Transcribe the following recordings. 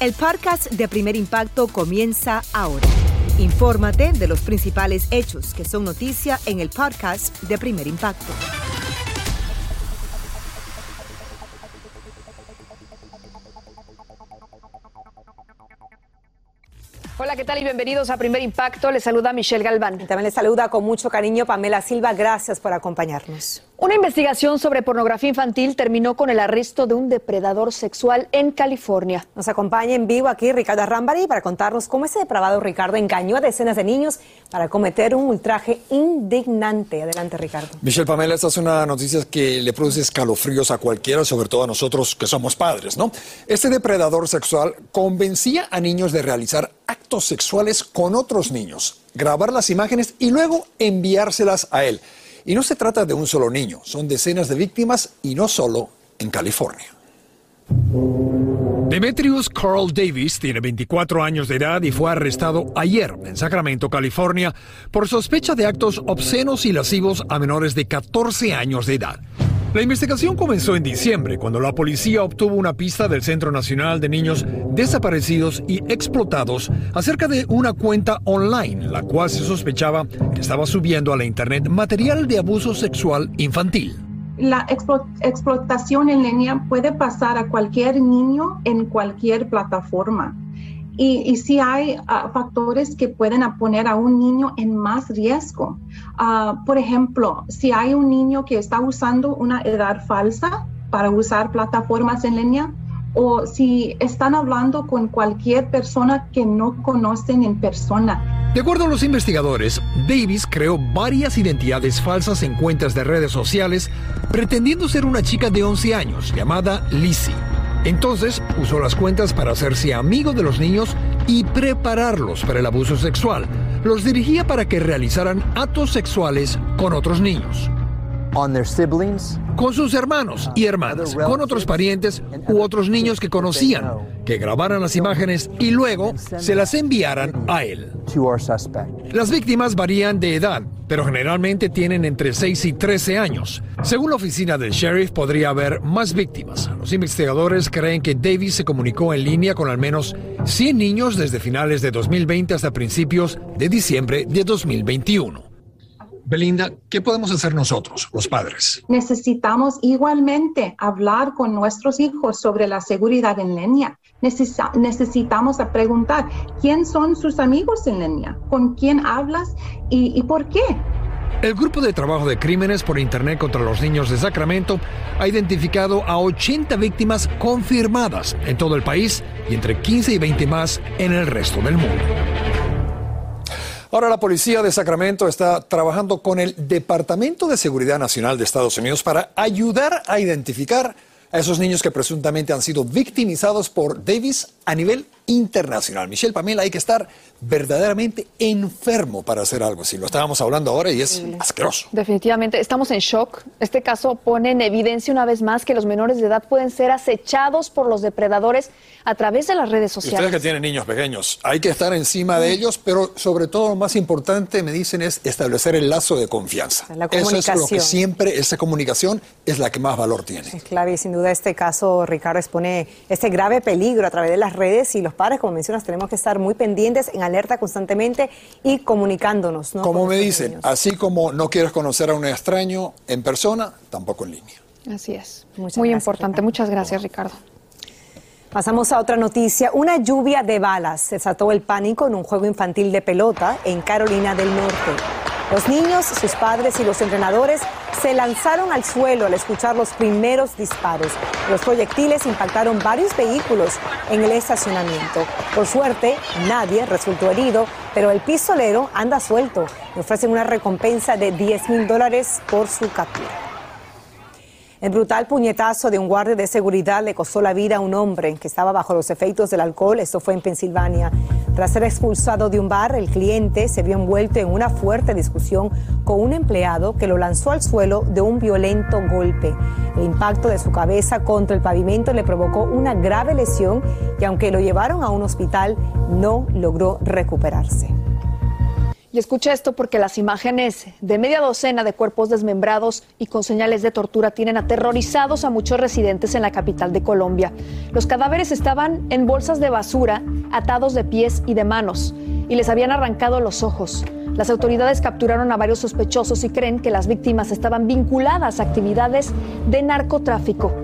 El podcast de Primer Impacto comienza ahora. Infórmate de los principales hechos que son noticia en el podcast de Primer Impacto. Hola, ¿qué tal? Y bienvenidos a Primer Impacto. Les saluda Michelle Galván. Y también les saluda con mucho cariño Pamela Silva. Gracias por acompañarnos. Una investigación sobre pornografía infantil terminó con el arresto de un depredador sexual en California. Nos acompaña en vivo aquí Ricardo Arrambari para contarnos cómo ese depravado Ricardo engañó a decenas de niños para cometer un ultraje indignante. Adelante, Ricardo. Michelle Pamela, esta es una noticia que le produce escalofríos a cualquiera, sobre todo a nosotros que somos padres, ¿no? Este depredador sexual convencía a niños de realizar actos sexuales con otros niños, grabar las imágenes y luego enviárselas a él. Y no se trata de un solo niño, son decenas de víctimas y no solo en California. Demetrius Carl Davis tiene 24 años de edad y fue arrestado ayer en Sacramento, California, por sospecha de actos obscenos y lascivos a menores de 14 años de edad. La investigación comenzó en diciembre, cuando la policía obtuvo una pista del Centro Nacional de Niños Desaparecidos y Explotados acerca de una cuenta online, la cual se sospechaba que estaba subiendo a la Internet material de abuso sexual infantil. La explotación en línea puede pasar a cualquier niño en cualquier plataforma. Y, sí hay uh, factores que pueden poner a un niño en más riesgo. Uh, por ejemplo, si hay un niño que está usando una edad falsa para usar plataformas en línea, o si están hablando con cualquier persona que no conocen en persona. De acuerdo a los investigadores, Davis creó varias identidades falsas en cuentas de redes sociales pretendiendo ser una chica de 11 años llamada Lizzie. Entonces usó las cuentas para hacerse amigo de los niños y prepararlos para el abuso sexual. Los dirigía para que realizaran actos sexuales con otros niños. Con sus hermanos y hermanas, con otros parientes u otros niños que conocían, que grabaran las imágenes y luego se las enviaran a él. Las víctimas varían de edad, pero generalmente tienen entre 6 y 13 años. Según la oficina del sheriff, podría haber más víctimas. Los investigadores creen que Davis se comunicó en línea con al menos 100 niños desde finales de 2020 hasta principios de diciembre de 2021. Belinda, ¿qué podemos hacer nosotros, los padres? Necesitamos igualmente hablar con nuestros hijos sobre la seguridad en línea. necesitamos preguntar quién son sus amigos en línea, con quién hablas y, y por qué. El Grupo de Trabajo de Crímenes por Internet contra los Niños de Sacramento ha identificado a 80 víctimas confirmadas en todo el país y entre 15 y 20 más en el resto del mundo. Ahora la policía de Sacramento está trabajando con el Departamento de Seguridad Nacional de Estados Unidos para ayudar a identificar a esos niños que presuntamente han sido victimizados por Davis a nivel internacional. Michelle Pamela, hay que estar verdaderamente enfermo para hacer algo así. Lo estábamos hablando ahora y es asqueroso. Definitivamente, estamos en shock. Este caso pone en evidencia una vez más que los menores de edad pueden ser acechados por los depredadores a través de las redes Y sociales. ustedes que tienen niños pequeños, hay que estar encima de ellos, pero sobre todo lo más importante, me dicen, es establecer el lazo de confianza. La Eso es lo que siempre, esa comunicación es la que más valor tiene. Es clave y sin duda este caso, Ricardo, expone este grave peligro a través de las redes y los padres, como mencionas, tenemos que estar muy pendientes, en alerta constantemente y comunicándonos. ¿no? Como con me dicen, niños. así como no quieres conocer a un extraño en persona, tampoco en línea. Así es. Muy importante. Muchas gracias, Ricardo. Pasamos a otra noticia. Una lluvia de balas desató el pánico en un juego infantil de pelota en Carolina del Norte. Los niños, sus padres y los entrenadores se lanzaron al suelo al escuchar los primeros disparos. Los proyectiles impactaron varios vehículos en el estacionamiento. Por suerte, nadie resultó herido, pero el pistolero anda suelto. Le ofrecen una recompensa de 10 mil dólares por su captura. El brutal puñetazo de un guardia de seguridad le costó la vida a un hombre que estaba bajo los efectos del alcohol. Esto fue en Pensilvania. Tras ser expulsado de un bar, el cliente se vio envuelto en una fuerte discusión con un empleado que lo lanzó al suelo de un violento golpe. El impacto de su cabeza contra el pavimento le provocó una grave lesión y aunque lo llevaron a un hospital, no logró recuperarse. Y escucha esto porque las imágenes de media docena de cuerpos desmembrados y con señales de tortura tienen aterrorizados a muchos residentes en la capital de Colombia. Los cadáveres estaban en bolsas de basura, atados de pies y de manos, y les habían arrancado los ojos. Las autoridades capturaron a varios sospechosos y creen que las víctimas estaban vinculadas a actividades de narcotráfico.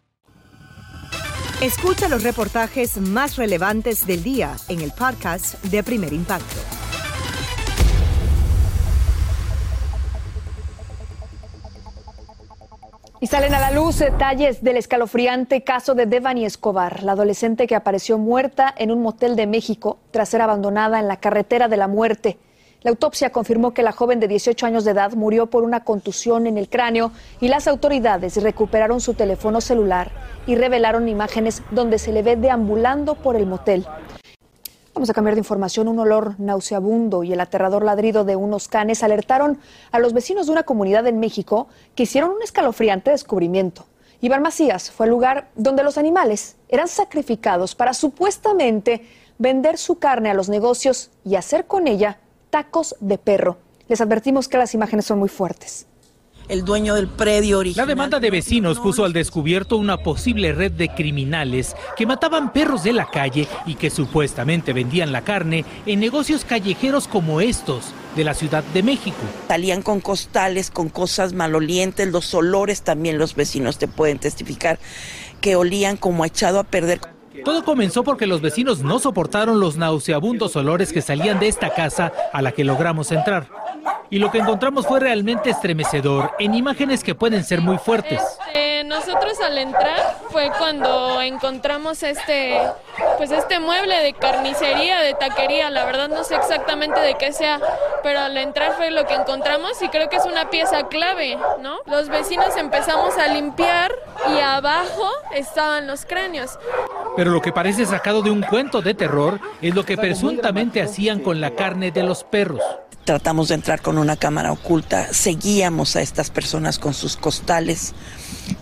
Escucha los reportajes más relevantes del día en el podcast de Primer Impacto. Y salen a la luz detalles del escalofriante caso de Devani Escobar, la adolescente que apareció muerta en un motel de México tras ser abandonada en la carretera de la muerte. La autopsia confirmó que la joven de 18 años de edad murió por una contusión en el cráneo y las autoridades recuperaron su teléfono celular y revelaron imágenes donde se le ve deambulando por el motel. Vamos a cambiar de información. Un olor nauseabundo y el aterrador ladrido de unos canes alertaron a los vecinos de una comunidad en México que hicieron un escalofriante descubrimiento. Iván Macías fue el lugar donde los animales eran sacrificados para supuestamente vender su carne a los negocios y hacer con ella tacos de perro. Les advertimos que las imágenes son muy fuertes el dueño del predio original. La demanda de vecinos puso al descubierto una posible red de criminales que mataban perros de la calle y que supuestamente vendían la carne en negocios callejeros como estos de la Ciudad de México. Salían con costales, con cosas malolientes, los olores también los vecinos te pueden testificar que olían como echado a perder. Todo comenzó porque los vecinos no soportaron los nauseabundos olores que salían de esta casa a la que logramos entrar. Y lo que encontramos fue realmente estremecedor en imágenes que pueden ser muy fuertes. Este, nosotros al entrar fue cuando encontramos este, pues este mueble de carnicería, de taquería. La verdad no sé exactamente de qué sea, pero al entrar fue lo que encontramos y creo que es una pieza clave, ¿no? Los vecinos empezamos a limpiar y abajo estaban los cráneos. Pero lo que parece sacado de un cuento de terror es lo que presuntamente hacían con la carne de los perros. Tratamos de entrar con una cámara oculta, seguíamos a estas personas con sus costales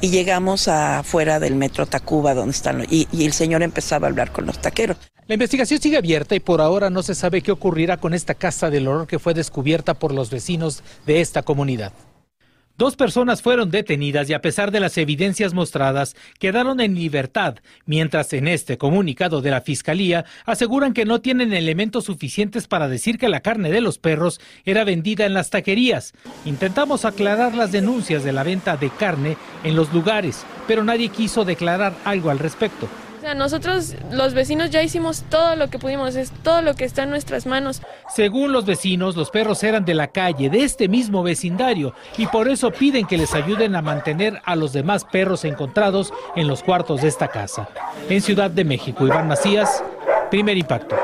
y llegamos afuera del metro Tacuba donde están y, y el señor empezaba a hablar con los taqueros. La investigación sigue abierta y por ahora no se sabe qué ocurrirá con esta casa del horror que fue descubierta por los vecinos de esta comunidad. Dos personas fueron detenidas y a pesar de las evidencias mostradas, quedaron en libertad, mientras en este comunicado de la Fiscalía aseguran que no tienen elementos suficientes para decir que la carne de los perros era vendida en las taquerías. Intentamos aclarar las denuncias de la venta de carne en los lugares, pero nadie quiso declarar algo al respecto sea, nosotros los vecinos ya hicimos todo lo que pudimos, es todo lo que está en nuestras manos. Según los vecinos, los perros eran de la calle, de este mismo vecindario, y por eso piden que les ayuden a mantener a los demás perros encontrados en los cuartos de esta casa. En Ciudad de México, Iván Macías, primer impacto.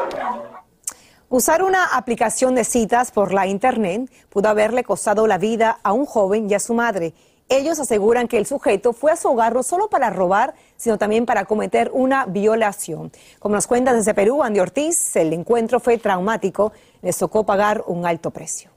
Usar una aplicación de citas por la internet pudo haberle costado la vida a un joven y a su madre. Ellos aseguran que el sujeto fue a su hogar no solo para robar, sino también para cometer una violación. Como nos cuenta desde Perú, Andy Ortiz, el encuentro fue traumático, les tocó pagar un alto precio.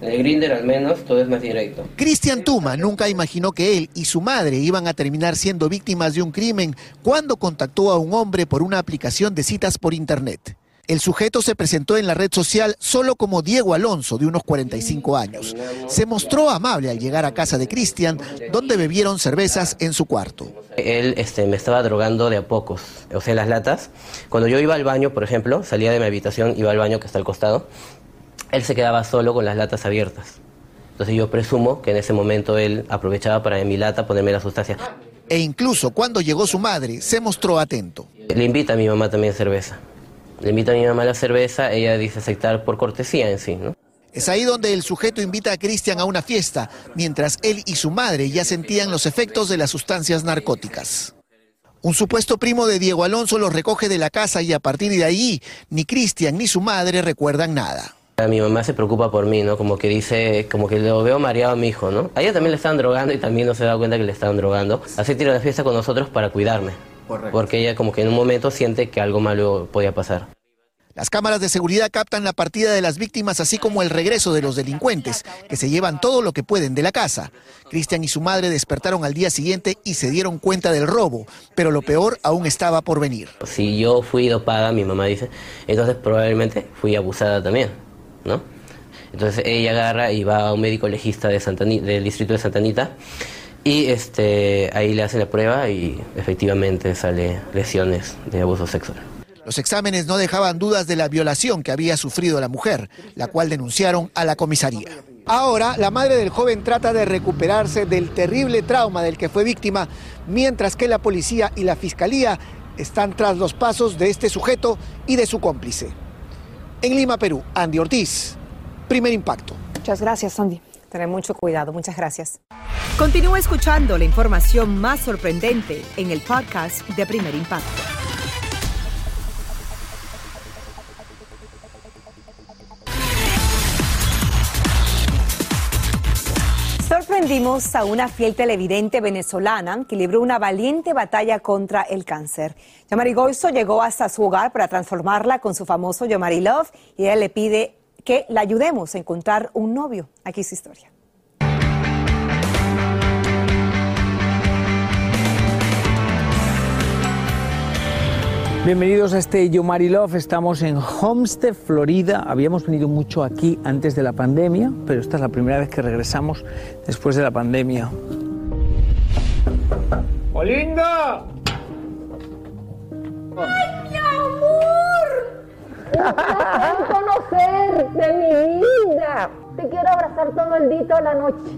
En el Grinder al menos todo es más directo. Cristian Tuma nunca imaginó que él y su madre iban a terminar siendo víctimas de un crimen cuando contactó a un hombre por una aplicación de citas por internet. El sujeto se presentó en la red social solo como Diego Alonso, de unos 45 años. Se mostró amable al llegar a casa de Cristian, donde bebieron cervezas en su cuarto. Él este, me estaba drogando de a pocos, o sea, las latas. Cuando yo iba al baño, por ejemplo, salía de mi habitación, iba al baño que está al costado, él se quedaba solo con las latas abiertas. Entonces yo presumo que en ese momento él aprovechaba para en mi lata ponerme la sustancia. E incluso cuando llegó su madre, se mostró atento. Le invita a mi mamá también cerveza le invita a mi mamá la cerveza, ella dice aceptar por cortesía en sí, ¿no? Es ahí donde el sujeto invita a Cristian a una fiesta, mientras él y su madre ya sentían los efectos de las sustancias narcóticas. Un supuesto primo de Diego Alonso los recoge de la casa y a partir de ahí ni Cristian ni su madre recuerdan nada. Mi mamá se preocupa por mí, ¿no? Como que dice, como que lo veo mareado a mi hijo, ¿no? A ella también le estaban drogando y también no se da cuenta que le estaban drogando. Así tira la fiesta con nosotros para cuidarme. Porque ella como que en un momento siente que algo malo podía pasar. Las cámaras de seguridad captan la partida de las víctimas así como el regreso de los delincuentes, que se llevan todo lo que pueden de la casa. Cristian y su madre despertaron al día siguiente y se dieron cuenta del robo, pero lo peor aún estaba por venir. Si yo fui dopada, mi mamá dice, entonces probablemente fui abusada también, ¿no? Entonces ella agarra y va a un médico legista de del distrito de Santa Anita y este, ahí le hacen la prueba y efectivamente sale lesiones de abuso sexual. Los exámenes no dejaban dudas de la violación que había sufrido la mujer, la cual denunciaron a la comisaría. Ahora, la madre del joven trata de recuperarse del terrible trauma del que fue víctima, mientras que la policía y la fiscalía están tras los pasos de este sujeto y de su cómplice. En Lima, Perú, Andy Ortiz, primer impacto. Muchas gracias, Andy. Tener mucho cuidado. Muchas gracias. Continúa escuchando la información más sorprendente en el podcast de Primer Impacto. Sorprendimos a una fiel televidente venezolana que libró una valiente batalla contra el cáncer. Yamari Goizo llegó hasta su hogar para transformarla con su famoso Yamari Love y ella le pide que la ayudemos a encontrar un novio. Aquí su historia. Bienvenidos a este Yomari Love. Estamos en Homestead, Florida. Habíamos venido mucho aquí antes de la pandemia, pero esta es la primera vez que regresamos después de la pandemia. ¡Olinda! ¡Ay! ¡Me conocer de mi vida! Te quiero abrazar todo el día, toda la noche.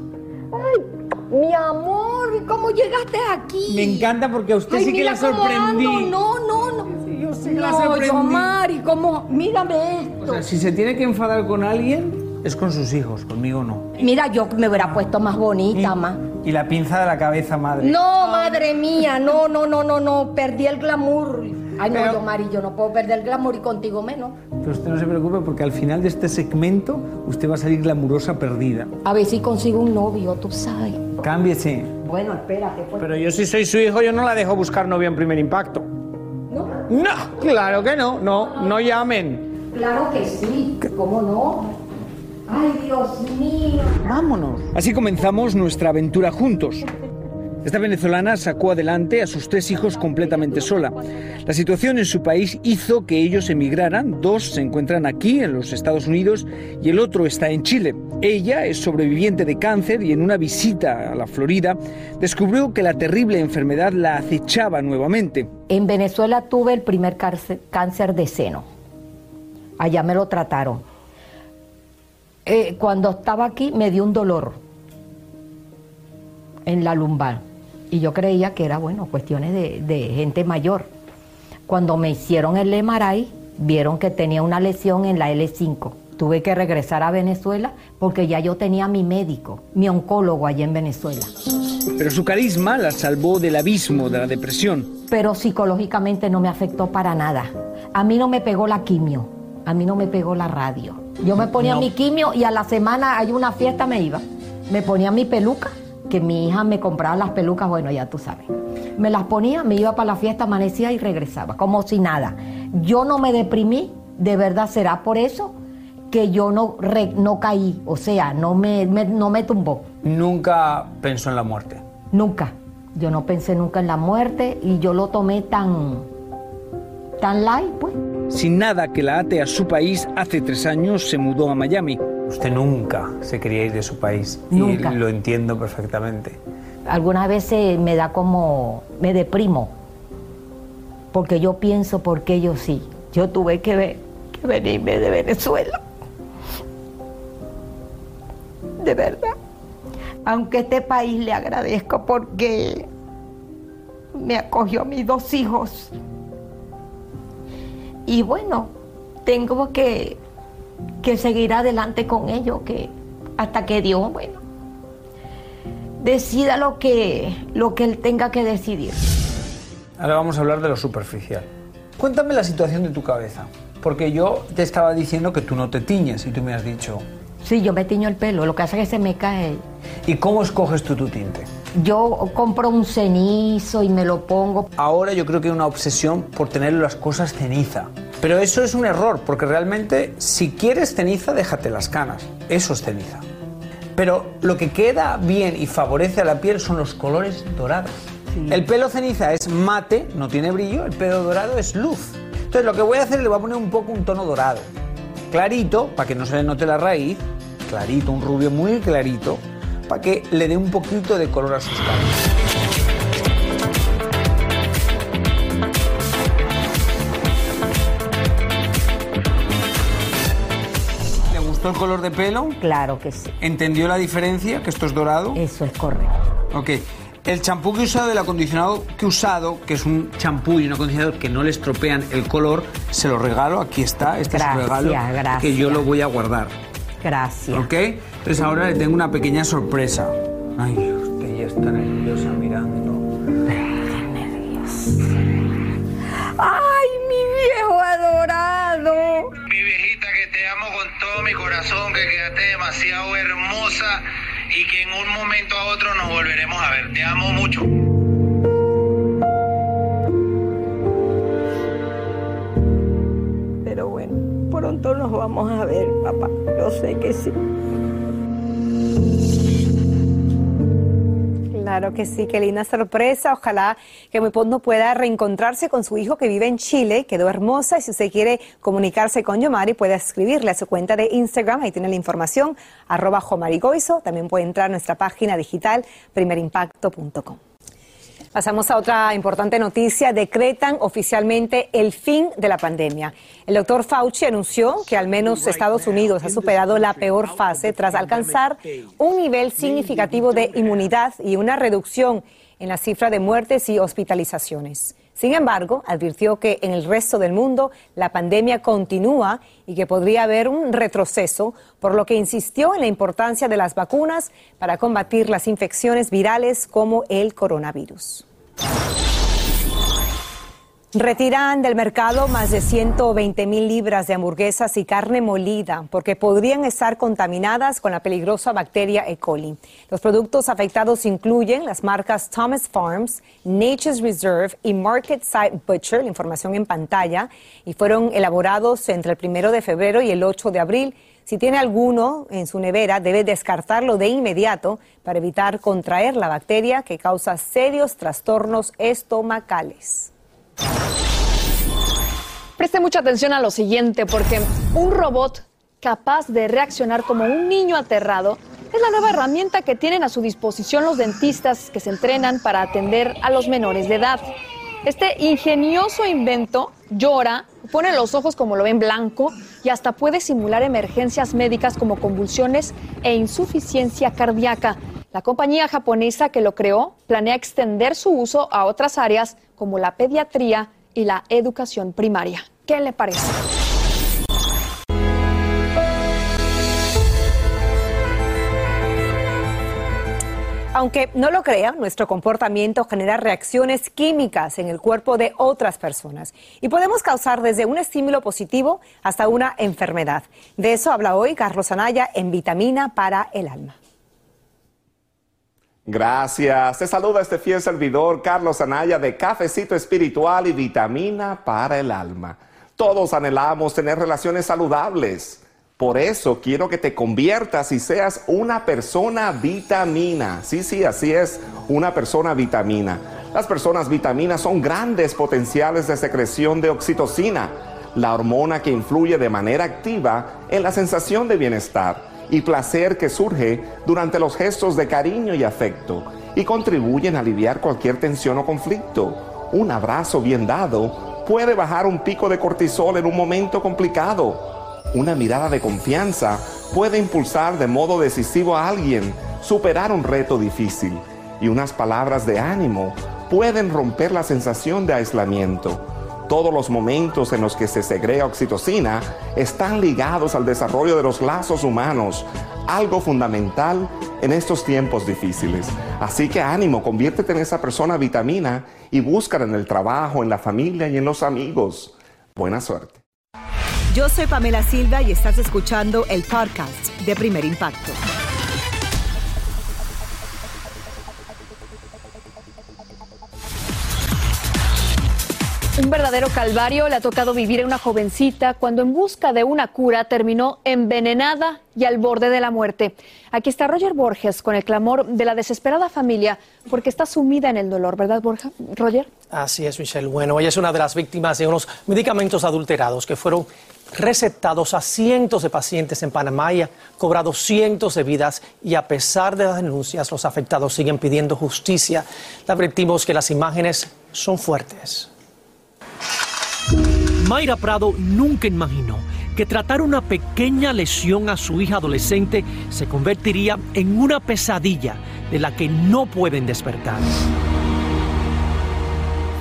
¡Ay, mi amor! ¿Cómo llegaste aquí? Me encanta porque a usted sí que la sorprendí. No, no, no. yo sí la sorprendí. No, Mari, ¿cómo? Mírame esto. O sea, si se tiene que enfadar con alguien, es con sus hijos, conmigo no. Mira, yo me hubiera puesto más bonita, más. Y la pinza de la cabeza, madre. No, madre mía, no, no, no, no, no. Perdí el glamour. Ay, no, yo, Mari, yo no puedo perder el glamour y contigo menos. Pero usted no se preocupe porque al final de este segmento usted va a salir glamurosa perdida. A ver si consigo un novio, tú sabes. Cámbiese. Bueno, espérate. Pues. Pero yo si soy su hijo, yo no la dejo buscar novio en primer impacto. ¿No? No, claro que no. No, no llamen. Claro que sí. ¿Cómo no? Ay, Dios mío. Vámonos. Así comenzamos nuestra aventura juntos. Esta venezolana sacó adelante a sus tres hijos completamente sola. La situación en su país hizo que ellos emigraran. Dos se encuentran aquí, en los Estados Unidos, y el otro está en Chile. Ella es sobreviviente de cáncer y en una visita a la Florida descubrió que la terrible enfermedad la acechaba nuevamente. En Venezuela tuve el primer cáncer de seno. Allá me lo trataron. Eh, cuando estaba aquí me dio un dolor en la lumbar y yo creía que era, bueno, cuestiones de, gente mayor. Cuando me hicieron el MRI, vieron que tenía una lesión en la L5. Tuve que regresar a Venezuela porque ya yo tenía mi médico, mi oncólogo allí en Venezuela. Pero su carisma la salvó del abismo de la depresión. Pero psicológicamente no me afectó para nada. A mí no me pegó la quimio, a mí no me pegó la radio. Yo me ponía No. mi quimio y a la semana hay una fiesta me iba. Me ponía mi peluca, que mi hija me compraba las pelucas, bueno, ya tú sabes. Me las ponía, me iba para la fiesta, amanecía y regresaba, como si nada. Yo no me deprimí, de verdad será por eso que yo no, re- no caí, o sea, no me, me- no me tumbó. Nunca pensó en la muerte. Nunca. Yo no pensé nunca en la muerte y yo lo tomé tan, tan light, pues. Sin nada que la ate a su país, hace tres años se mudó a Miami. Usted nunca se quería ir de su país. Nunca. Y lo entiendo perfectamente. Algunas veces me da como, me deprimo, porque yo pienso por qué yo sí. Yo tuve que, que venirme de Venezuela. De verdad. Aunque este país le agradezco porque me acogió a mis dos hijos. Y bueno, tengo que, que seguir adelante con ellos, que hasta que Dios, bueno, decida lo que, lo que él tenga que decidir. Ahora vamos a hablar de lo superficial. Cuéntame la situación de tu cabeza. Porque yo te estaba diciendo que tú no te tiñes y tú me has dicho. Sí, yo me tiño el pelo, lo que hace es que se me cae. ¿Y cómo escoges tú tu tinte? Yo compro un cenizo y me lo pongo. Ahora yo creo que hay una obsesión por tener las cosas ceniza. Pero eso es un error, porque realmente si quieres ceniza, déjate las canas. Eso es ceniza. Pero lo que queda bien y favorece a la piel son los colores dorados. El pelo ceniza es mate, no tiene brillo, el pelo dorado es luz. Entonces lo que voy a hacer le voy a poner un poco un tono dorado. Clarito, para que no se le note la raíz, clarito, un rubio muy clarito, para que le dé un poquito de color a sus caras. Gustó el color de pelo? Claro que sí. ¿Entendió la diferencia? Que esto es dorado. Eso es correcto. Ok. El champú que he usado, el acondicionado que he usado, que es un champú y un acondicionador que no le estropean el color, se lo regalo. Aquí está, este Gracias, es el regalo gracias. que yo lo voy a guardar. Gracias. ¿Ok? Entonces ahora le tengo una pequeña sorpresa. Ay, usted ya está nerviosa mirando. ¡Ay, mi viejo adorado! Mi todo mi corazón, que quedaste demasiado hermosa y que en un momento a otro nos volveremos a ver. Te amo mucho. Pero bueno, pronto nos vamos a ver, papá. Yo sé que sí. Claro que sí, qué linda sorpresa. Ojalá que muy pronto pueda reencontrarse con su hijo que vive en Chile. Quedó hermosa y si usted quiere comunicarse con Yomari puede escribirle a su cuenta de Instagram. Ahí tiene la información, arroba Jomarigoizo. También puede entrar a nuestra página digital primerimpacto.com. Pasamos a otra importante noticia. Decretan oficialmente el fin de la pandemia. El doctor Fauci anunció que al menos Estados Unidos ha superado la peor fase tras alcanzar un nivel significativo de inmunidad y una reducción en la cifra de muertes y hospitalizaciones. Sin embargo, advirtió que en el resto del mundo la pandemia continúa y que podría haber un retroceso, por lo que insistió en la importancia de las vacunas para combatir las infecciones virales como el coronavirus. Retiran del mercado más de 120 mil libras de hamburguesas y carne molida porque podrían estar contaminadas con la peligrosa bacteria E. coli. Los productos afectados incluyen las marcas Thomas Farms, Nature's Reserve y Market Side Butcher, la información en pantalla, y fueron elaborados entre el primero de febrero y el 8 de abril. Si tiene alguno en su nevera, debe descartarlo de inmediato para evitar contraer la bacteria que causa serios trastornos estomacales. Preste mucha atención a lo siguiente, porque un robot capaz de reaccionar como un niño aterrado es la nueva herramienta que tienen a su disposición los dentistas que se entrenan para atender a los menores de edad. Este ingenioso invento llora, pone los ojos como lo ven blanco y hasta puede simular emergencias médicas como convulsiones e insuficiencia cardíaca. La compañía japonesa que lo creó planea extender su uso a otras áreas como la pediatría y la educación primaria. ¿Qué le parece? Aunque no lo crean, nuestro comportamiento genera reacciones químicas en el cuerpo de otras personas y podemos causar desde un estímulo positivo hasta una enfermedad. De eso habla hoy Carlos Anaya en Vitamina para el Alma. Gracias. Te saluda este fiel servidor Carlos Anaya de Cafecito Espiritual y Vitamina para el Alma. Todos anhelamos tener relaciones saludables. Por eso quiero que te conviertas y seas una persona vitamina. Sí, sí, así es, una persona vitamina. Las personas vitaminas son grandes potenciales de secreción de oxitocina, la hormona que influye de manera activa en la sensación de bienestar y placer que surge durante los gestos de cariño y afecto y contribuyen a aliviar cualquier tensión o conflicto. Un abrazo bien dado puede bajar un pico de cortisol en un momento complicado una mirada de confianza puede impulsar de modo decisivo a alguien superar un reto difícil y unas palabras de ánimo pueden romper la sensación de aislamiento. Todos los momentos en los que se segrega oxitocina están ligados al desarrollo de los lazos humanos, algo fundamental en estos tiempos difíciles. Así que ánimo, conviértete en esa persona vitamina y búscala en el trabajo, en la familia y en los amigos. Buena suerte. Yo soy Pamela Silva y estás escuchando el podcast de Primer Impacto. Verdadero calvario le ha tocado vivir a una jovencita cuando en busca de una cura terminó envenenada y al borde de la muerte. Aquí está Roger Borges con el clamor de la desesperada familia porque está sumida en el dolor, ¿verdad, Borja? Roger? Así es, Michelle. Bueno, ella es una de las víctimas de unos medicamentos adulterados que fueron recetados a cientos de pacientes en Panamá y ha cobrado cientos de vidas y a pesar de las denuncias, los afectados siguen pidiendo justicia. Le advertimos que las imágenes son fuertes. Mayra Prado nunca imaginó que tratar una pequeña lesión a su hija adolescente se convertiría en una pesadilla de la que no pueden despertar.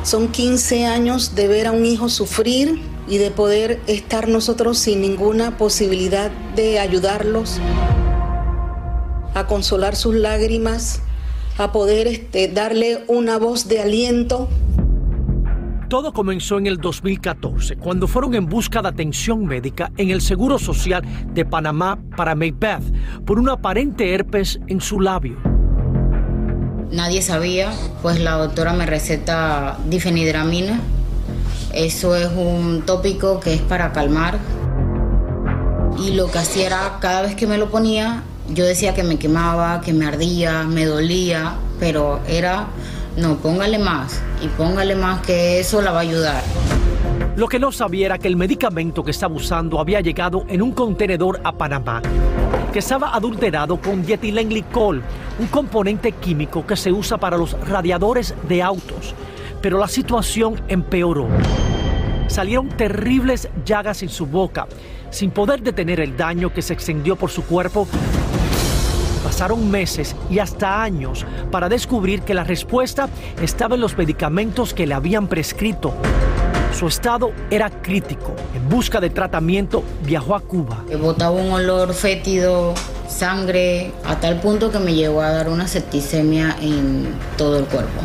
Son 15 años de ver a un hijo sufrir y de poder estar nosotros sin ninguna posibilidad de ayudarlos, a consolar sus lágrimas, a poder este, darle una voz de aliento. Todo comenzó en el 2014, cuando fueron en busca de atención médica en el Seguro Social de Panamá para Macbeth por un aparente herpes en su labio. Nadie sabía, pues la doctora me receta difenidramina. Eso es un tópico que es para calmar. Y lo que hacía era, cada vez que me lo ponía, yo decía que me quemaba, que me ardía, me dolía, pero era no, póngale más y póngale más que eso la va a ayudar. Lo que no sabía era que el medicamento que estaba usando había llegado en un contenedor a Panamá, que estaba adulterado con dietilenglicol, un componente químico que se usa para los radiadores de autos. Pero la situación empeoró. Salieron terribles llagas en su boca, sin poder detener el daño que se extendió por su cuerpo Pasaron meses y hasta años para descubrir que la respuesta estaba en los medicamentos que le habían prescrito. Su estado era crítico. En busca de tratamiento viajó a Cuba. Botaba un olor fétido, sangre, a tal punto que me llegó a dar una septicemia en todo el cuerpo.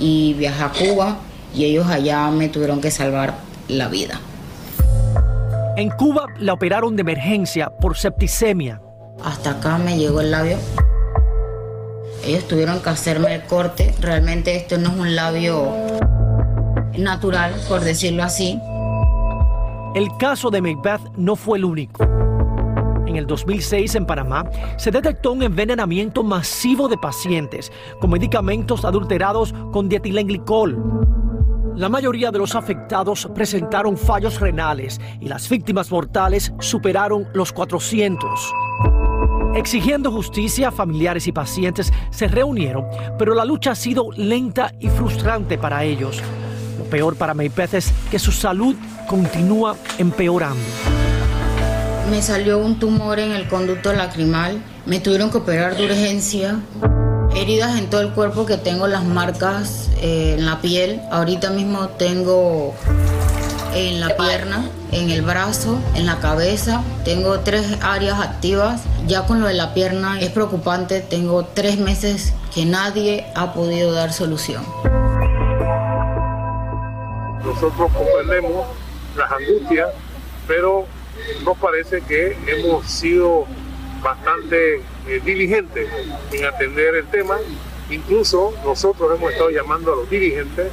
Y viajé a Cuba y ellos allá me tuvieron que salvar la vida. En Cuba la operaron de emergencia por septicemia. Hasta acá me llegó el labio. Ellos tuvieron que hacerme el corte. Realmente esto no es un labio natural, por decirlo así. El caso de Macbeth no fue el único. En el 2006 en Panamá se detectó un envenenamiento masivo de pacientes con medicamentos adulterados con dietilenglicol. La mayoría de los afectados presentaron fallos renales y las víctimas mortales superaron los 400. Exigiendo justicia, familiares y pacientes se reunieron, pero la lucha ha sido lenta y frustrante para ellos. Lo peor para Maypeth es que su salud continúa empeorando. Me salió un tumor en el conducto lacrimal, me tuvieron que operar de urgencia Heridas en todo el cuerpo que tengo las marcas eh, en la piel. Ahorita mismo tengo en la pierna, en el brazo, en la cabeza. Tengo tres áreas activas. Ya con lo de la pierna es preocupante. Tengo tres meses que nadie ha podido dar solución. Nosotros comprendemos las angustias, pero nos parece que hemos sido bastante eh, diligentes en atender el tema. Incluso nosotros hemos estado llamando a los dirigentes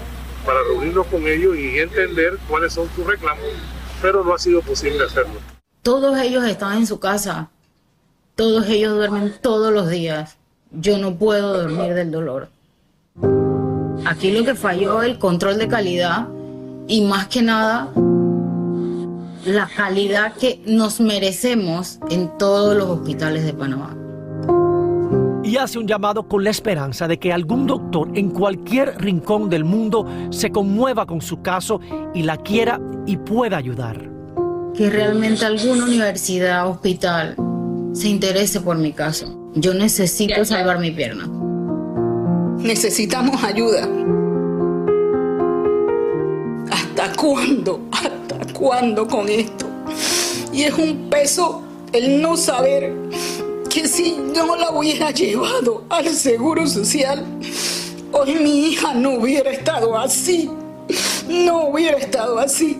para reunirnos con ellos y entender cuáles son sus reclamos, pero no ha sido posible hacerlo. Todos ellos están en su casa, todos ellos duermen todos los días. Yo no puedo dormir del dolor. Aquí lo que falló es el control de calidad y más que nada la calidad que nos merecemos en todos los hospitales de Panamá. Y hace un llamado con la esperanza de que algún doctor en cualquier rincón del mundo se conmueva con su caso y la quiera y pueda ayudar. Que realmente alguna universidad, hospital, se interese por mi caso. Yo necesito salvar mi pierna. Necesitamos ayuda. Cuándo? ¿Hasta cuándo con esto? Y es un peso el no saber que si no la hubiera llevado al Seguro Social, hoy mi hija no hubiera estado así. No hubiera estado así.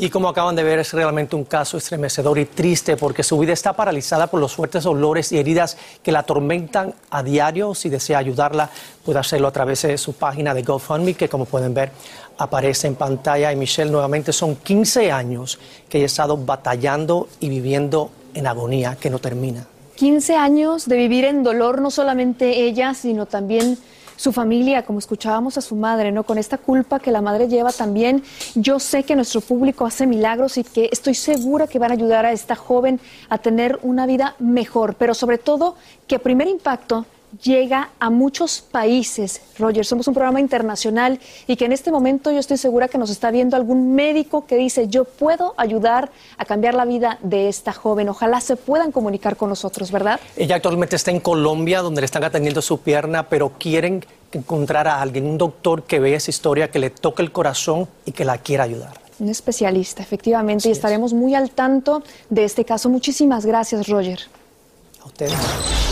Y como acaban de ver, es realmente un caso estremecedor y triste porque su vida está paralizada por los fuertes dolores y heridas que la atormentan a diario. Si desea ayudarla, puede hacerlo a través de su página de GoFundMe, que como pueden ver aparece en pantalla. Y Michelle, nuevamente son 15 años que ha estado batallando y viviendo en agonía que no termina. 15 años de vivir en dolor, no solamente ella, sino también su familia, como escuchábamos a su madre, ¿no? Con esta culpa que la madre lleva también. Yo sé que nuestro público hace milagros y que estoy segura que van a ayudar a esta joven a tener una vida mejor, pero sobre todo que primer impacto llega a muchos países. Roger, somos un programa internacional y que en este momento yo estoy segura que nos está viendo algún médico que dice, yo puedo ayudar a cambiar la vida de esta joven. Ojalá se puedan comunicar con nosotros, ¿verdad? Ella actualmente está en Colombia, donde le están atendiendo su pierna, pero quieren encontrar a alguien, un doctor que vea esa historia, que le toque el corazón y que la quiera ayudar. Un especialista, efectivamente, y estaremos muy al tanto de este caso. Muchísimas gracias, Roger. A ustedes.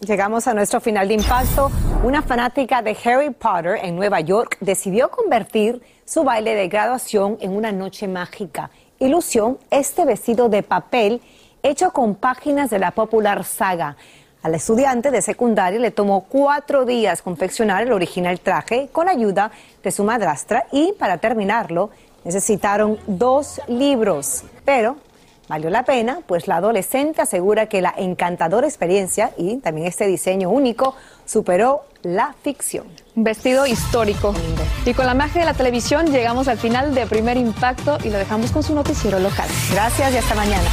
Llegamos a nuestro final de impacto. Una fanática de Harry Potter en Nueva York decidió convertir su baile de graduación en una noche mágica. Ilusión, este vestido de papel hecho con páginas de la popular saga. Al estudiante de secundaria le tomó cuatro días confeccionar el original traje con ayuda de su madrastra y para terminarlo necesitaron dos libros. Pero Valió la pena, pues la adolescente asegura que la encantadora experiencia y también este diseño único superó la ficción. Un vestido histórico. Y con la magia de la televisión llegamos al final de Primer Impacto y lo dejamos con su noticiero local. Gracias y hasta mañana.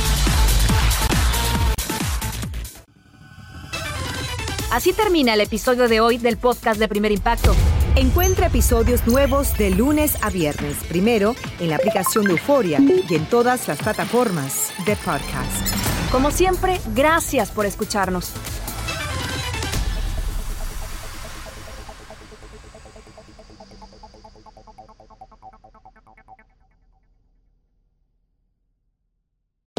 Así termina el episodio de hoy del podcast de Primer Impacto. Encuentra episodios nuevos de lunes a viernes, primero en la aplicación de Euforia y en todas las plataformas de podcast. Como siempre, gracias por escucharnos.